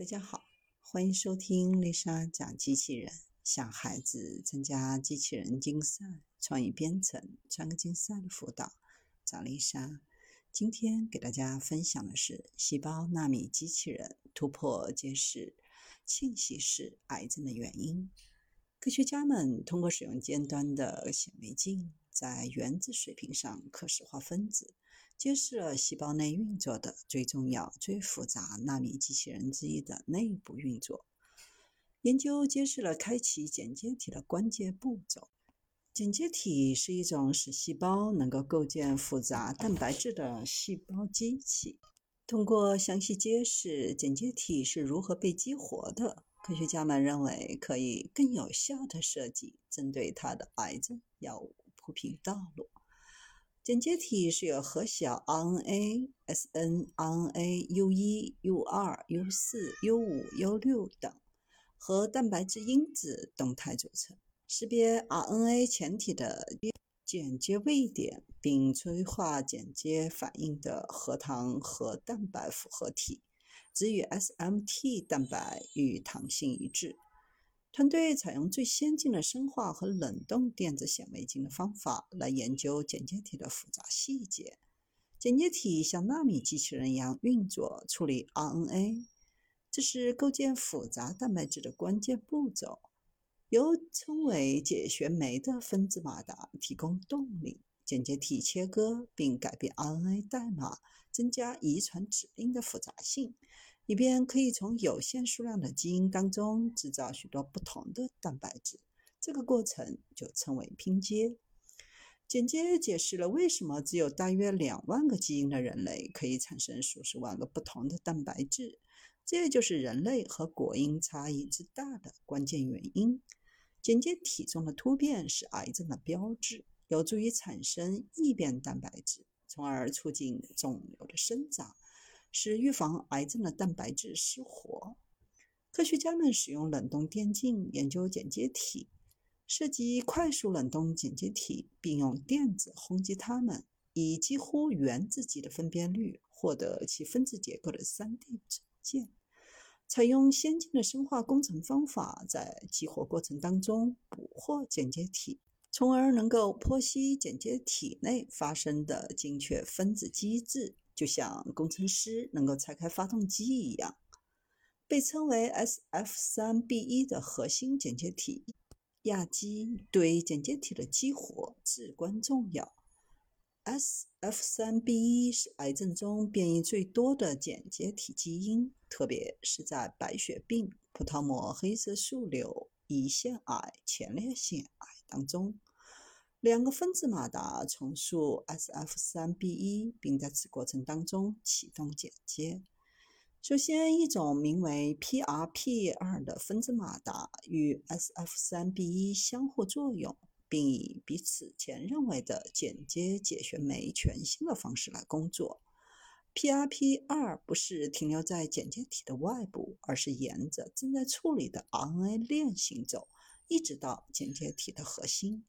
大家好，欢迎收听丽莎讲机器人，向孩子参加机器人竞赛、创意编程、创客竞赛的辅导，找丽莎。今天给大家分享的是细胞纳米机器人突破揭示侵袭式癌症的原因。科学家们通过使用尖端的显微镜，在原子水平上可视化分子。揭示了细胞内运作的最重要、最复杂纳米机器人之一的内部运作。研究揭示了开启剪接体的关键步骤。剪接体是一种使细胞能够构建复杂蛋白质的细胞机器。通过详细揭示剪接体是如何被激活的，科学家们认为可以更有效地设计针对它的癌症药物铺平道路。剪接体是由核小 RNA、snRNA、U1、U2、U4、U5、U6 等和蛋白质因子动态组成。识别 RNA 前体的剪接位点，并催化剪接反应的核糖核蛋白复合体，只与 SMT 蛋白与糖性一致。团队采用最先进的生化和冷冻电子显微镜的方法来研究剪接体的复杂细节。剪接体像纳米机器人一样运作，处理 RNA，这是构建复杂蛋白质的关键步骤。由称为解旋酶的分子马达提供动力。剪接体切割并改变 RNA 代码，增加遗传指令的复杂性。以便可以从有限数量的基因当中制造许多不同的蛋白质，这个过程就称为拼接。简洁解释了为什么只有大约两万个基因的人类可以产生数十万个不同的蛋白质，这就是人类和果蝇差异之大的关键原因。简洁体中的突变是癌症的标志，有助于产生异变蛋白质，从而促进肿瘤的生长。是预防癌症的蛋白质失活。科学家们使用冷冻电镜研究剪接体，设计快速冷冻剪接体，并用电子轰击它们，以几乎原子级的分辨率获得其分子结构的 3D 呈现。采用先进的生化工程方法，在激活过程当中捕获剪接体，从而能够剖析剪接体内发生的精确分子机制。就像工程师能够拆开发动机一样，被称为 SF3B1 的核心剪接体亚基对剪接体的激活至关重要。SF3B1 是癌症中变异最多的剪接体基因，特别是在白血病、葡萄膜黑色素瘤、胰腺癌、前列腺癌当中。两个分子马达重塑 SF3B1，并在此过程当中启动剪接。首先，一种名为 PRP2 的分子马达与 SF3B1 相互作用，并以比此前认为的剪接解旋酶全新的方式来工作。PRP2 不是停留在剪接体的外部，而是沿着正在处理的 RNA 链行走，一直到剪接体的核心。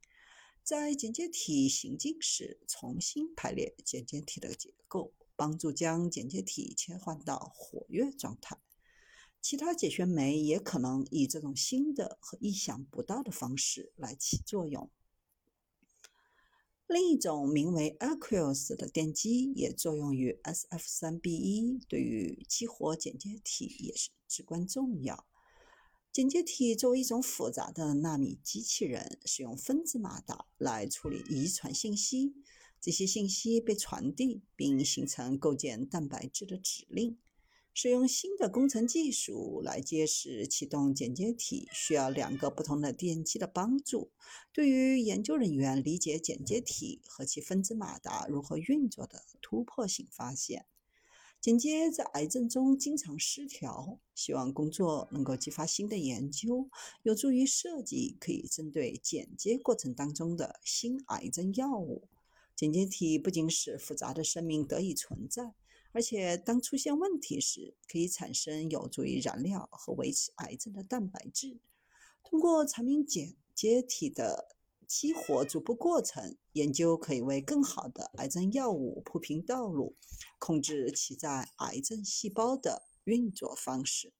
在剪接体行进时，重新排列剪接体的结构，帮助将剪接体切换到活跃状态。其他解旋酶也可能以这种新的和意想不到的方式来起作用。另一种名为 Aqueous 的电机也作用于 SF3B1，对于激活剪接体也是至关重要。剪接体作为一种复杂的纳米机器人，使用分子马达来处理遗传信息。这些信息被传递，并形成构建蛋白质的指令。使用新的工程技术来揭示启动剪接体，需要两个不同的电机的帮助。对于研究人员理解剪接体和其分子马达如何运作的突破性发现。剪接在癌症中经常失调，希望工作能够激发新的研究，有助于设计可以针对剪接过程当中的新癌症药物。剪接体不仅使复杂的生命得以存在，而且当出现问题时，可以产生有助于燃料和维持癌症的蛋白质。通过产品剪接体的。激活逐步过程研究可以为更好的癌症药物铺平道路，控制其在癌症细胞的运作方式。